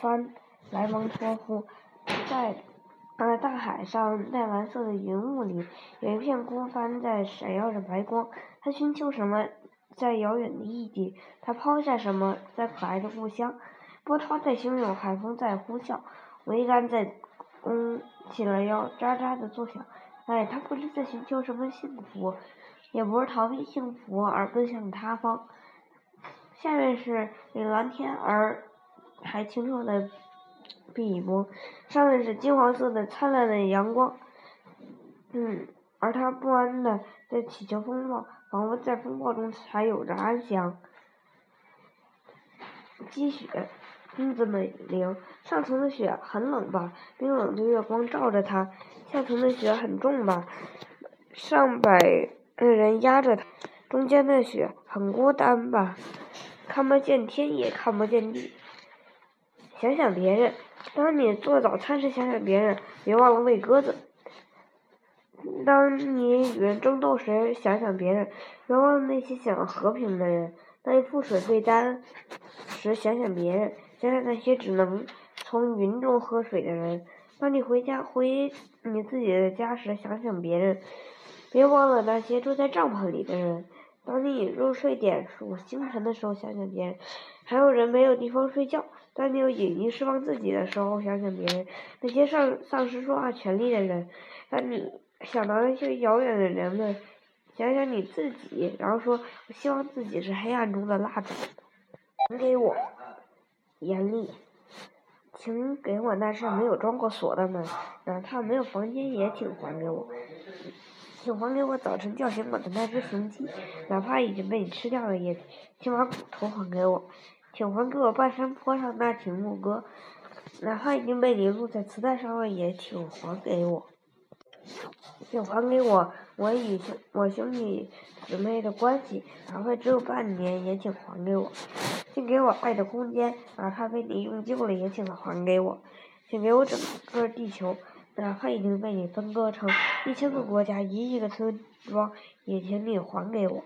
帆莱蒙托夫，在呃大海上淡蓝色的云雾里，有一片孤帆在闪耀着白光。他寻求什么，在遥远的异地？他抛下什么，在可爱的故乡？波涛在汹涌，海风在呼啸，桅杆在弓起了腰，喳喳的作响。哎，他不知在寻求什么幸福，也不是逃避幸福而奔向他方。下面是为蓝天，而还清澈的。碧波，上面是金黄色的灿烂的阳光，嗯，而他不安的在祈求风暴，仿佛在风暴中才有着安详。积雪，冰子美玲，上层的雪很冷吧？冰冷的月光照着它。下层的雪很重吧？上百人压着它。中间的雪很孤单吧？看不见天，也看不见地。想想别人。当你做早餐时，想想别人，别忘了喂鸽子；当你与人争斗时，想想别人，别忘了那些想和平的人；当你覆水被单时，想想别人，想想那些只能从云中喝水的人；当你回家回你自己的家时，想想别人，别忘了那些住在帐篷里的人；当你入睡点数星辰的时候，想想别人，还有人没有地方睡觉。当你有隐意释放自己的时候，想想别人，那些丧丧失说话权利的人；当你想到那些遥远的人们，想想你自己，然后说：“我希望自己是黑暗中的蜡烛。”请给我严厉，请给我那扇没有装过锁的门，哪怕没有房间也请还给我，请还给我早晨叫醒我的那只雄鸡，哪怕已经被你吃掉了也，请把骨头还给我。请还给我半山坡上那群牧歌，哪怕已经被你录在磁带上了，也请还给我。请还给我我与兄我兄弟姊妹的关系，哪怕只有半年，也请还给我。请给我爱的空间，哪怕被你用尽了，也请还给我。请给我整个地球，哪怕已经被你分割成一千个国家、一亿个村庄，也请你还给我。